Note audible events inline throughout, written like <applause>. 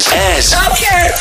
Ez, ez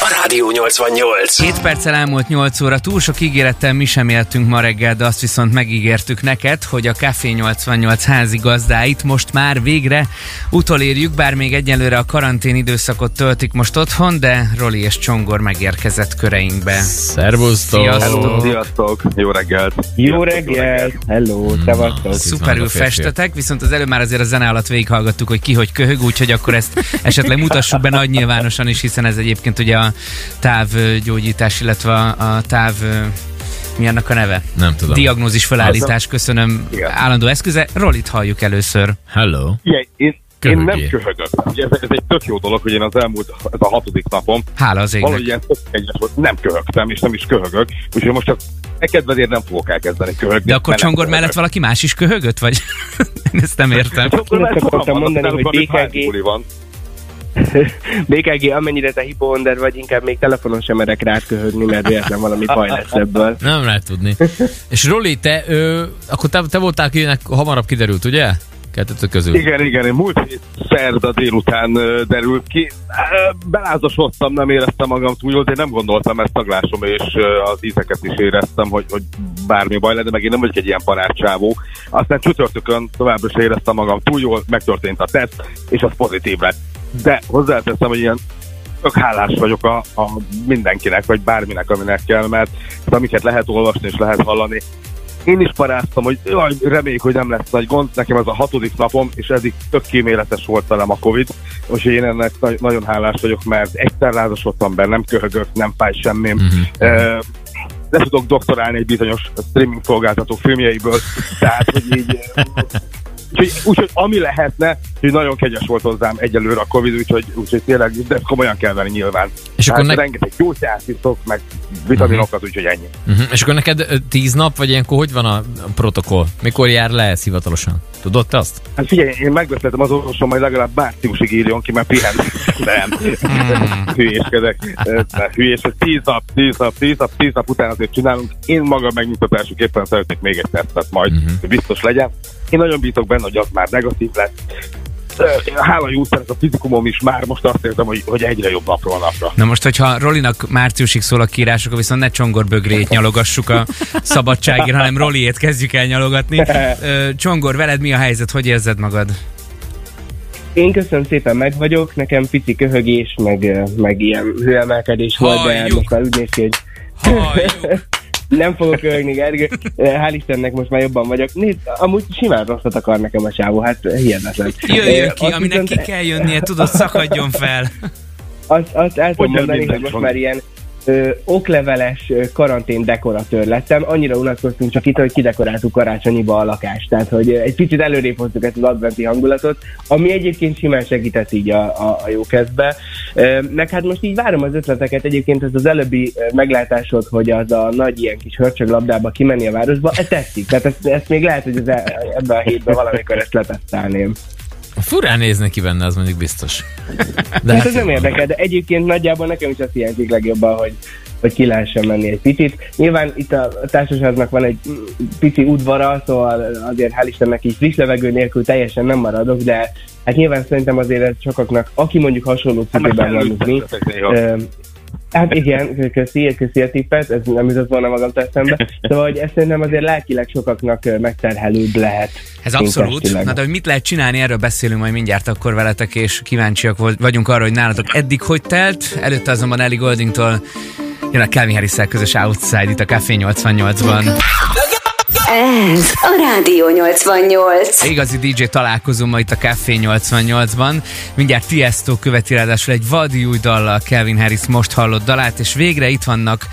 a Rádió 88. 7 perccel elmúlt 8 óra, túl sok ígérettel mi sem éltünk ma reggel, de azt viszont megígértük neked, hogy a Café 88 házi gazdáit most már végre utolérjük, bár még egyelőre a karantén időszakot töltik most otthon, de Roli és Csongor megérkezett köreinkbe. Szervusztok! Sziasztok! Hello, sziasztok! Jó reggelt! Jó reggel! Hello, szevasztok! Szuperül festetek, viszont az előbb már azért a zene alatt végighallgattuk, hogy ki hogy köhög, úgyhogy akkor ezt esetleg mutassuk be nagy nyilvánosan is, hiszen ez egyébként ugye a távgyógyítás, illetve a, táv mi annak a neve? Nem tudom. Diagnózis felállítás, köszönöm, Igen. állandó eszköze. Rolit halljuk először. Hello. Igen, én, én nem köhögök. Ugye ez, ez, egy tök jó dolog, hogy én az elmúlt, ez a hatodik napom, Hála az égnek. valahogy ilyen volt, nem köhögtem, és nem is köhögök, úgyhogy most csak e kedvedért nem fogok elkezdeni köhögni. De akkor Csongor köhögök. mellett valaki más is köhögött, vagy? <laughs> Én ezt nem értem. Csongor Én mellett ezt akartam mondani, hogy BKG. <laughs> BKG, amennyire te hipoonder vagy, inkább még telefonon sem merek rád köhögni, mert véletlen valami baj lesz ebből. Nem lehet tudni. És Roli, te, ö, akkor te, te voltál, akinek hamarabb kiderült, ugye? Kettőtök közül. Igen, igen, én múlt hét szerda délután derült ki. Belázasodtam, nem éreztem magam túl jól, de én nem gondoltam ezt taglásom, és az ízeket is éreztem, hogy, hogy bármi baj lenne, meg én nem vagyok egy ilyen panárcsávó. Aztán csütörtökön továbbra sem éreztem magam túl jól, megtörtént a teszt, és az pozitív lett. De hozzáteszem, hogy ilyen tök hálás vagyok a, a mindenkinek, vagy bárminek, aminek kell, mert amiket lehet olvasni és lehet hallani, én is paráztam, hogy jaj, reméljük, hogy nem lesz nagy gond. Nekem ez a hatodik napom, és eddig tök kíméletes volt velem a Covid. Úgyhogy én ennek na- nagyon hálás vagyok, mert egyszer lázasodtam be, nem köhögök, nem fáj semmim. Mhm. Uh, le tudok doktorálni egy bizonyos streaming szolgáltató filmjeiből, tehát, hogy így... Úgyhogy, úgyhogy ami lehetne, hogy nagyon kegyes volt hozzám egyelőre a Covid, úgyhogy, úgyhogy tényleg, de komolyan kell venni nyilván. És akkor Tehát ne- rengeteg gyógyszert iszok, meg vitaminokat, úgyhogy ennyi. Uh-huh. És akkor neked tíz nap, vagy ilyenkor hogy van a a protokoll? Mikor jár le ez hivatalosan? Tudod azt? Hát figyelj, én megbeszéltem az orvosom, hogy legalább márciusig írjon ki, mert pihen. <laughs> Nem. Hülyéskedek. Nem, Hülyés, hogy tíz nap, tíz nap, tíz nap, tíz nap után azért csinálunk. Én magam megnyugtatásukképpen szeretnék még egy tesztet majd, hogy biztos legyen. Én nagyon bízok benne, hogy az már negatív lesz. Hála jó a fizikumom is már most azt érzem, hogy, hogy egyre jobb napról napra. Na most, hogyha Rolinak márciusig szól a kiírás, akkor viszont ne Csongor bögrét nyalogassuk a szabadságért, hanem Roliét kezdjük el nyalogatni. <laughs> Csongor, veled mi a helyzet? Hogy érzed magad? Én köszönöm szépen, meg vagyok, nekem pici köhögés, meg, meg ilyen hőemelkedés volt, de most már úgy néz ki, hogy Halljuk. <laughs> nem fogok köhögni, Gergő. Hál' Istennek most már jobban vagyok. Nézd, amúgy simán rosszat akar nekem a csávó, hát hihetetlen. Jöjjön ki, Azt aminek viszont- ki kell jönnie, tudod, szakadjon fel. Azt, azt el tudom mondani, hogy most van? már ilyen ö, okleveles karantén dekoratőr lettem. Annyira unatkoztunk csak itt, hogy kidekoráltuk karácsonyiba a lakást. Tehát, hogy egy picit előrébb hoztuk ezt az adventi hangulatot, ami egyébként simán segített így a, a, a jó kezdbe. Ö, meg hát most így várom az ötleteket. Egyébként ez az előbbi meglátásod, hogy az a nagy ilyen kis hörcsöglabdába kimenni a városba, ez tetszik. Tehát ezt, ezt még lehet, hogy az e- ebben a hétben valamikor ezt letesztelném. Furán néz neki benne, az mondjuk biztos. De Hát ez nem érdekel, de egyébként nagyjából nekem is azt hiányzik legjobban, hogy, hogy ki lehessen menni egy picit. Nyilván itt a társaságnak van egy pici udvara, szóval azért hál' Istennek így friss levegő nélkül teljesen nem maradok, de hát nyilván szerintem azért ez sokaknak, aki mondjuk hasonló cipőben van, mint mi, Hát igen, köszi, köszi a tippet, ez nem jutott volna magam eszembe. Szóval, hogy ez szerintem azért lelkileg sokaknak megterhelőbb lehet. Ez abszolút. Na de hogy mit lehet csinálni, erről beszélünk majd mindjárt akkor veletek, és kíváncsiak vagyunk arra, hogy nálatok eddig hogy telt. Előtte azonban Ellie Goldingtól jön a Calvin harris közös Outside itt a Café 88-ban. Ez a Rádió 88. Igazi DJ találkozó ma itt a Café 88-ban. Mindjárt Tiesto követi ráadásul egy vadi új dallal Calvin Harris most hallott dalát, és végre itt vannak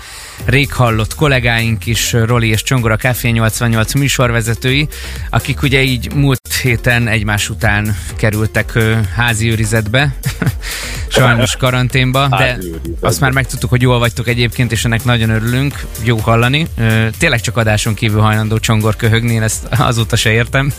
rég hallott kollégáink is, Roli és Csongor a Café 88 műsorvezetői, akik ugye így múlt héten egymás után kerültek házi őrizetbe, <laughs> sajnos karanténba, de Házi őrizetbe. azt már megtudtuk, hogy jól vagytok egyébként, és ennek nagyon örülünk, jó hallani. Tényleg csak adáson kívül hajlandó Csongor köhögni, én ezt azóta se értem.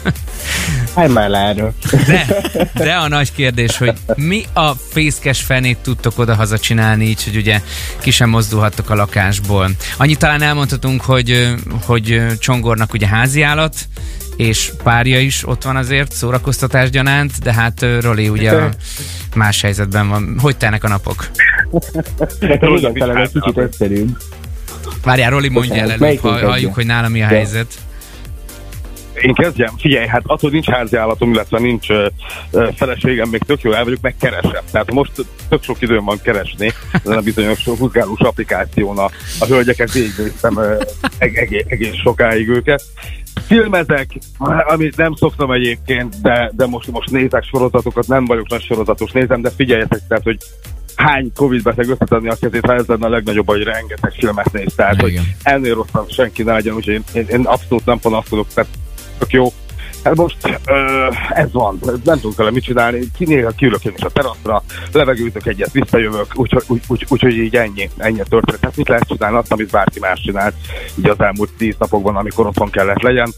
Állj már erről. De, de a nagy kérdés, hogy mi a fészkes fenét tudtok oda-haza csinálni, így, hogy ugye ki sem mozdulhattok a lakásból. Annyit talán elmondhatunk, hogy, hogy Csongornak ugye háziállat, és párja is ott van azért szórakoztatás gyanánt, de hát Roli ugye a más helyzetben van. Hogy telnek a napok? Igen, mit talán egy kicsit egyszerűbb. Várjál, Roli mondja el előbb, ha, halljuk, hogy nálam mi a helyzet. Én kezdjem? Figyelj, hát attól nincs háziállatom, illetve nincs ö, ö, feleségem, még tök jó el vagyok, meg keresem. Tehát most tök sok időm van keresni, ezen a bizonyos húzgálós applikáción a, a hölgyeket végignéztem egész, egész sokáig őket. Filmezek, amit nem szoktam egyébként, de, de most, most nézek sorozatokat, nem vagyok nagy sorozatos, nézem, de figyeljetek, tehát, hogy hány Covid beteg összetenni a kezét, ha ez lenne a legnagyobb, hogy rengeteg filmet néz. Tehát, hogy Igen. ennél rosszabb senki ne legyen, úgyhogy én, én, én abszolút nem panaszkodok, tehát tök jó. Hát most ö, ez van, nem tudunk vele mit csinálni, kinéha kiülök én is a teraszra, levegőzök egyet, visszajövök, úgyhogy úgy, úgy, úgy, úgy, így ennyi, ennyi a történet. Hát mit lehet csinálni azt, amit bárki más csinált így az elmúlt tíz napokban, amikor otthon kellett legyen.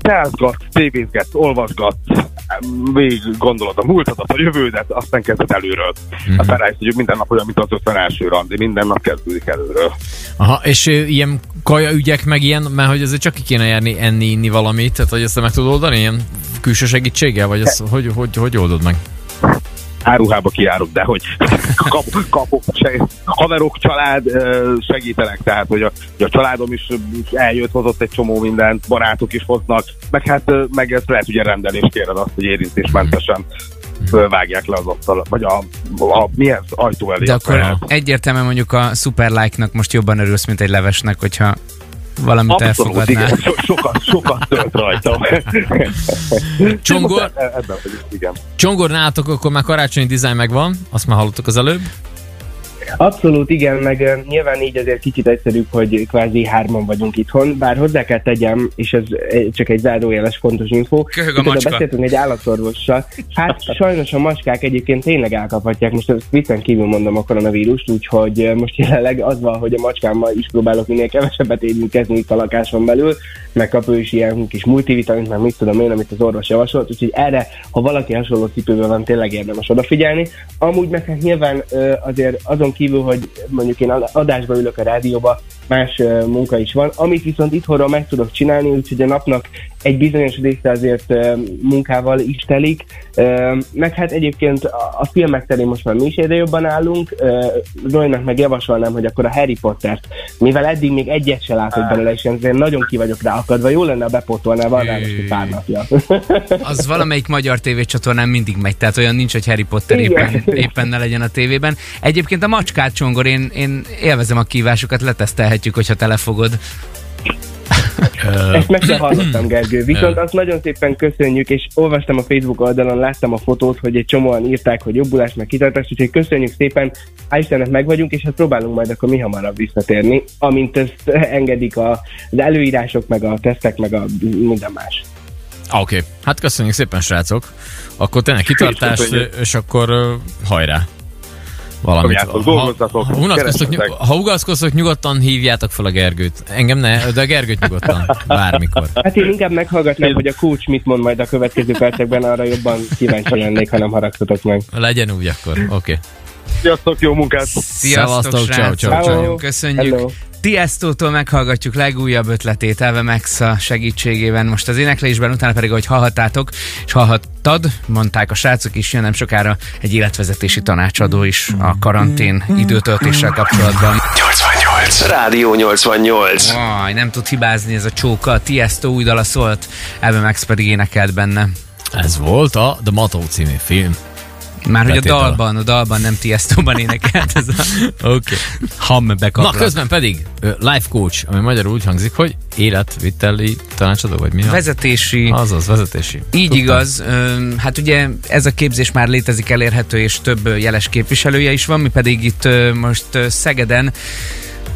Teázgat, tévézget, olvasgat, végig gondolod a múltadat, a jövődet, aztán kezded előről. Mhm. Aztán rájössz, hogy minden nap olyan, mint az 51 randi, minden nap kezdődik előről. Aha, és ilyen kaja ügyek meg ilyen, mert hogy azért csak ki kéne járni enni, inni valamit, tehát hogy ezt meg tudod oldani ilyen külső segítséggel, vagy ezt hogy, hogy, hogy oldod meg? Áruhába kijárok, de hogy <laughs> kap, kapok, seg, haverok, család segítenek, tehát hogy a, hogy a családom is eljött, hozott egy csomó mindent, barátok is hoznak, meg hát meg ezt lehet ugye rendelés kéred azt, hogy érintésmentesen vágják le az asztal, vagy a, a, mi ez, ajtó elé. De a akkor egyértelműen mondjuk a super like-nak most jobban örülsz, mint egy levesnek, hogyha valamit Abszolút, elfogadnál. igen, so, sokat, sokat tölt rajta. Csongor? Ebben vagyok, igen. Csongor nálatok akkor már karácsonyi dizájn megvan, azt már hallottuk az előbb. Abszolút igen, meg nyilván így azért kicsit egyszerűbb, hogy kvázi hárman vagyunk itthon, bár hozzá kell tegyem, és ez csak egy zárójeles fontos info. Köhög a macska. beszéltünk egy állatorvossal. Hát <laughs> sajnos a macskák egyébként tényleg elkaphatják, most ezt viccen kívül mondom a koronavírust, úgyhogy most jelenleg az van, hogy a macskámmal is próbálok minél kevesebbet érintkezni itt a lakáson belül, meg kap ő is ilyen kis multivitamint, meg mit tudom én, amit az orvos javasolt, úgyhogy erre, ha valaki hasonló cipőben van, tényleg érdemes odafigyelni. Amúgy meg hát nyilván azért azon kívül, hogy mondjuk én adásba ülök a rádióba, más munka is van, amit viszont itthonról meg tudok csinálni, úgyhogy a napnak egy bizonyos része azért munkával is telik, meg hát egyébként a, filmek terén most már mi is egyre jobban állunk, Roynak meg javasolnám, hogy akkor a Harry Pottert, mivel eddig még egyet se látott belőle, és én nagyon ki vagyok rá akadva, jó lenne, ha bepótolná, van rá most pár napja. Az valamelyik magyar tévécsatornán mindig megy, tehát olyan nincs, hogy Harry Potter éppen, éppen ne legyen a tévében. Egyébként a macskát csongor, én, én élvezem a kívásokat, letesztelhetjük, hogyha telefogod. Ezt meg sem hallottam, Gergő. Viszont azt nagyon szépen köszönjük, és olvastam a Facebook oldalon, láttam a fotót, hogy egy csomóan írták, hogy jobbulás, meg kitartás, úgyhogy köszönjük szépen, hál' Istennek meg vagyunk, és hát próbálunk majd akkor mi hamarabb visszatérni, amint ezt engedik a, az előírások, meg a tesztek, meg a minden más. Oké, okay. hát köszönjük szépen, srácok. Akkor tényleg <laughs> kitartás, köszönjük. és akkor hajrá. Valamit. Dolgozzatok, ha, unatkoztok, nyug, ha ugaszkoztok, nyugodtan hívjátok fel a Gergőt. Engem ne, de a Gergőt nyugodtan. Bármikor. Hát én inkább meghallgatnám, hogy a coach mit mond majd a következő percekben, arra jobban kíváncsi lennék, ha nem haragtatok meg. Legyen úgy akkor. Oké. Okay. Sziasztok, jó munkát! Sziasztok, Szevasztok, ciao, srácok! ciao, ciao. Köszönjük. Hello. Tiesto-tól meghallgatjuk legújabb ötletét Eve Maxa segítségével most az éneklésben, utána pedig, ahogy hallhattátok, és hallhattad, mondták a srácok is, jön nem sokára egy életvezetési tanácsadó is a karantén időtöltéssel kapcsolatban. 88. Rádió 88. Aj, nem tud hibázni ez a csóka, a Tiesto új dala szólt, Eve Max pedig énekelt benne. Ez volt a The Mató című film. Már hogy a dalban, a dalban nem Tiesto-ban énekelt ez a <laughs> Oké. Okay. ham Na, bekaklak. közben pedig Life Coach, ami magyarul úgy hangzik, hogy életviteli tanácsadó, vagy mi? a- Vezetési Azaz, vezetési. Így Tudtam. igaz, hát ugye ez a képzés már létezik, elérhető, és több jeles képviselője is van, mi pedig itt most Szegeden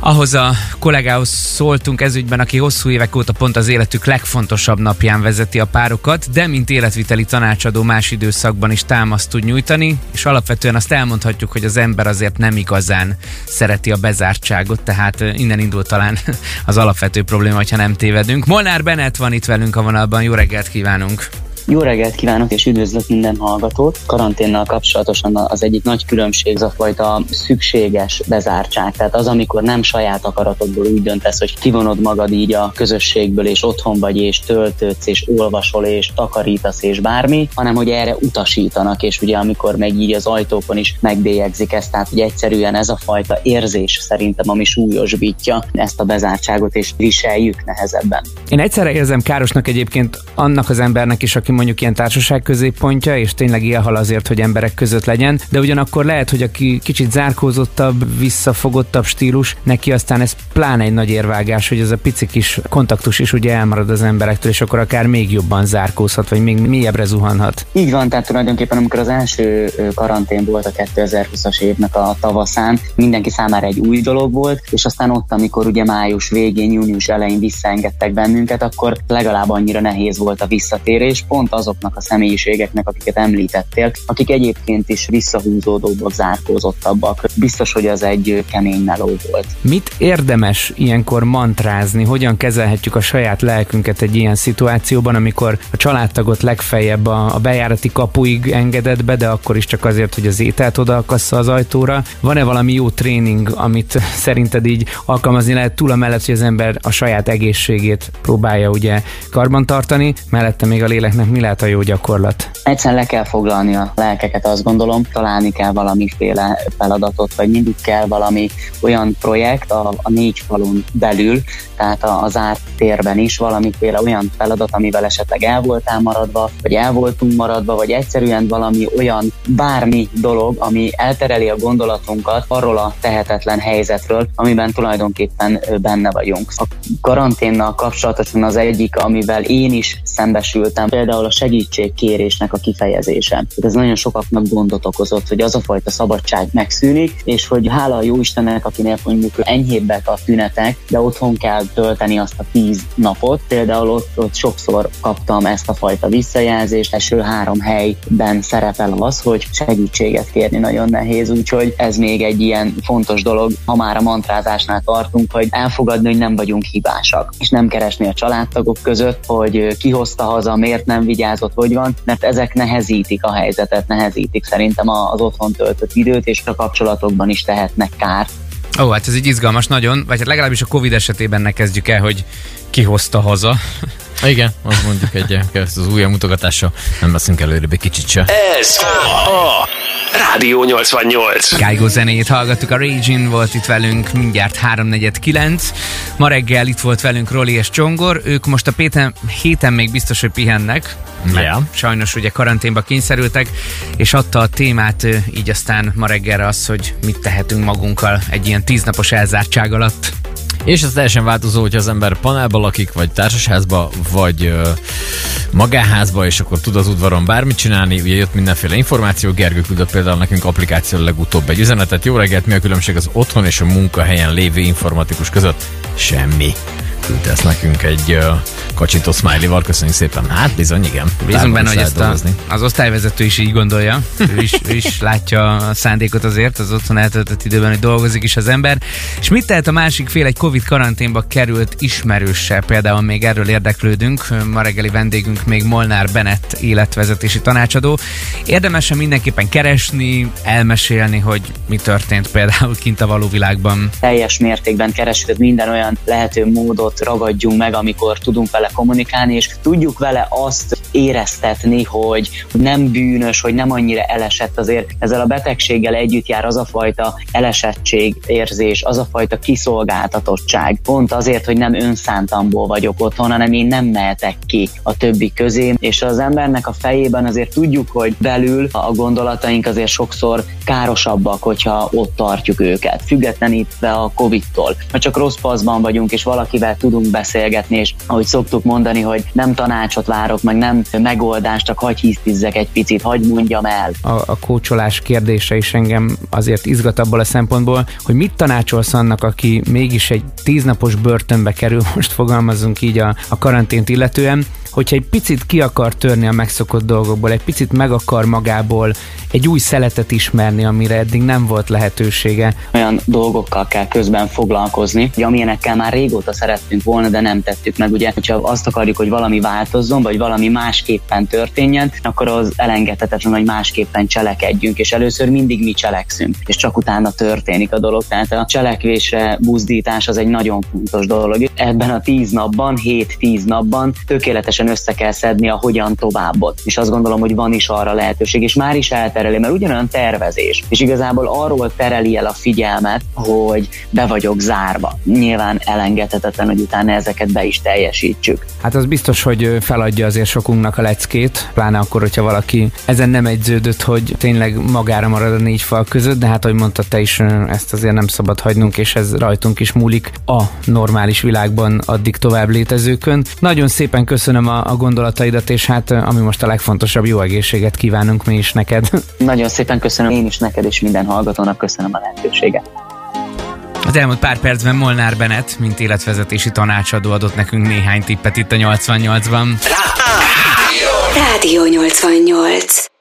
ahhoz a kollégához szóltunk ezügyben, aki hosszú évek óta pont az életük legfontosabb napján vezeti a párokat, de mint életviteli tanácsadó más időszakban is támaszt tud nyújtani, és alapvetően azt elmondhatjuk, hogy az ember azért nem igazán szereti a bezártságot, tehát innen indul talán <laughs> az alapvető probléma, ha nem tévedünk. Molnár Bennett van itt velünk a vonalban, jó reggelt kívánunk! Jó reggelt kívánok és üdvözlök minden hallgatót. Karanténnal kapcsolatosan az egyik nagy különbség az a fajta szükséges bezártság. Tehát az, amikor nem saját akaratodból úgy döntesz, hogy kivonod magad így a közösségből, és otthon vagy, és töltődsz, és olvasol, és takarítasz, és bármi, hanem hogy erre utasítanak, és ugye amikor meg így az ajtókon is megbélyegzik ezt, tehát hogy egyszerűen ez a fajta érzés szerintem, ami súlyosbítja ezt a bezártságot, és viseljük nehezebben. Én egyszerre érzem károsnak egyébként annak az embernek is, aki mondjuk ilyen társaság középpontja, és tényleg élhal azért, hogy emberek között legyen, de ugyanakkor lehet, hogy aki kicsit zárkózottabb, visszafogottabb stílus, neki aztán ez pláne egy nagy érvágás, hogy ez a pici kis kontaktus is ugye elmarad az emberektől, és akkor akár még jobban zárkózhat, vagy még mélyebbre zuhanhat. Így van, tehát tulajdonképpen amikor az első karantén volt a 2020-as évnek a tavaszán, mindenki számára egy új dolog volt, és aztán ott, amikor ugye május végén, június elején visszaengedtek bennünket, akkor legalább annyira nehéz volt a visszatérés, pont azoknak a személyiségeknek, akiket említettél, akik egyébként is visszahúzódóbbak, zárkózottabbak. Biztos, hogy az egy kemény meló volt. Mit érdemes ilyenkor mantrázni? Hogyan kezelhetjük a saját lelkünket egy ilyen szituációban, amikor a családtagot legfeljebb a bejárati kapuig engedett be, de akkor is csak azért, hogy az ételt odaakassza az ajtóra. Van-e valami jó tréning, amit <laughs> szerinted így alkalmazni lehet túl a mellett, hogy az ember a saját egészségét próbálja ugye karbantartani, mellette még a léleknek mi lehet a jó gyakorlat? Egyszerűen le kell foglalni a lelkeket, azt gondolom, találni kell valamiféle feladatot, vagy mindig kell valami olyan projekt a, a négy falun belül, tehát az árt térben is valamiféle olyan feladat, amivel esetleg el voltál maradva, vagy el voltunk maradva, vagy egyszerűen valami olyan bármi dolog, ami eltereli a gondolatunkat arról a tehetetlen helyzetről, amiben tulajdonképpen benne vagyunk. A karanténnal kapcsolatosan az egyik, amivel én is szembesültem, például a segítségkérésnek a kifejezése. Ez nagyon sokaknak gondot okozott, hogy az a fajta szabadság megszűnik, és hogy hála a jó Istennek, akinek mondjuk enyhébbek a tünetek, de otthon kell tölteni azt a tíz napot. Például ott, ott sokszor kaptam ezt a fajta visszajelzést, első három helyben szerepel az, hogy segítséget kérni nagyon nehéz, úgyhogy ez még egy ilyen fontos dolog, ha már a mantrázásnál tartunk, hogy elfogadni, hogy nem vagyunk hibásak, és nem keresni a családtagok között, hogy ki hozta haza, miért nem vigyázott, hogy van, mert ezek nehezítik a helyzetet, nehezítik szerintem az otthon töltött időt, és a kapcsolatokban is tehetnek kárt. Ó, hát ez egy izgalmas nagyon, vagy hát legalábbis a Covid esetében ne kezdjük el, hogy ki hozta haza. Igen, azt mondjuk egy ezt az új mutogatással nem veszünk előre egy kicsit se. Ez a Rádió 88. Gájgó zenét hallgattuk, a Raging volt itt velünk mindjárt 349. Ma reggel itt volt velünk Roli és Csongor, ők most a péten, héten még biztos, hogy pihennek. Yeah. Sajnos ugye karanténba kényszerültek, és adta a témát így aztán ma reggelre az, hogy mit tehetünk magunkkal egy ilyen tíznapos elzártság alatt. És ez teljesen változó, hogy az ember panelba lakik, vagy társasházba, vagy ö, magáházba, és akkor tud az udvaron bármit csinálni. Ugye jött mindenféle információ, Gergő küldött például nekünk applikáció legutóbb egy üzenetet. Jó reggelt, mi a különbség az otthon és a munkahelyen lévő informatikus között? Semmi küldte ezt nekünk egy uh, kacsintó smiley-val. Köszönjük szépen. Hát bizony, igen. Bízunk benne, hogy ezt a, az osztályvezető is így gondolja. <laughs> ő, is, ő is látja a szándékot azért, az otthon eltöltött időben, hogy dolgozik is az ember. És mit tehet a másik fél egy Covid karanténba került ismerőse? Például még erről érdeklődünk. Ma reggeli vendégünk még Molnár Bennett életvezetési tanácsadó. Érdemes mindenképpen keresni, elmesélni, hogy mi történt például kint a való világban. Teljes mértékben keresünk minden olyan lehető módot, pontot ragadjunk meg, amikor tudunk vele kommunikálni, és tudjuk vele azt éreztetni, hogy nem bűnös, hogy nem annyira elesett azért ezzel a betegséggel együtt jár az a fajta elesettség érzés, az a fajta kiszolgáltatottság. Pont azért, hogy nem önszántamból vagyok otthon, hanem én nem mehetek ki a többi közé, és az embernek a fejében azért tudjuk, hogy belül a gondolataink azért sokszor károsabbak, hogyha ott tartjuk őket, függetlenítve a Covid-tól. Ha csak rossz paszban vagyunk, és valakivel tudunk beszélgetni, és ahogy szoktuk mondani, hogy nem tanácsot várok, meg nem megoldást, csak hagy hisztizzek egy picit, hagy mondjam el. A, a kócsolás kérdése is engem azért izgat abból a szempontból, hogy mit tanácsolsz annak, aki mégis egy tíznapos börtönbe kerül, <laughs> most fogalmazunk így a, a karantént illetően, hogyha egy picit ki akar törni a megszokott dolgokból, egy picit meg akar magából egy új szeletet ismerni, amire eddig nem volt lehetősége. Olyan dolgokkal kell közben foglalkozni, amilyenekkel már régóta szeretnénk szerettünk volna, de nem tettük meg. Ugye, hogyha azt akarjuk, hogy valami változzon, vagy valami másképpen történjen, akkor az elengedhetetlen, hogy másképpen cselekedjünk, és először mindig mi cselekszünk, és csak utána történik a dolog. Tehát a cselekvésre buzdítás az egy nagyon fontos dolog. Ebben a tíz napban, 7-10 napban tökéletesen össze kell szedni a hogyan továbbot. És azt gondolom, hogy van is arra lehetőség, és már is eltereli, mert ugyanolyan tervezés. És igazából arról tereli el a figyelmet, hogy be vagyok zárva. Nyilván elengedhetetlen, hogy utána ezeket be is teljesítsük. Hát az biztos, hogy feladja azért sokunknak a leckét, pláne akkor, hogyha valaki ezen nem egyződött, hogy tényleg magára marad a négy fal között, de hát, ahogy mondta te is, ezt azért nem szabad hagynunk, és ez rajtunk is múlik a normális világban addig tovább létezőkön. Nagyon szépen köszönöm a, a gondolataidat, és hát ami most a legfontosabb, jó egészséget kívánunk mi is neked. Nagyon szépen köszönöm én is neked, és minden hallgatónak köszönöm a lehetőséget. Az elmúlt pár percben Molnár Benet, mint életvezetési tanácsadó adott nekünk néhány tippet itt a 88-ban. Rádió 88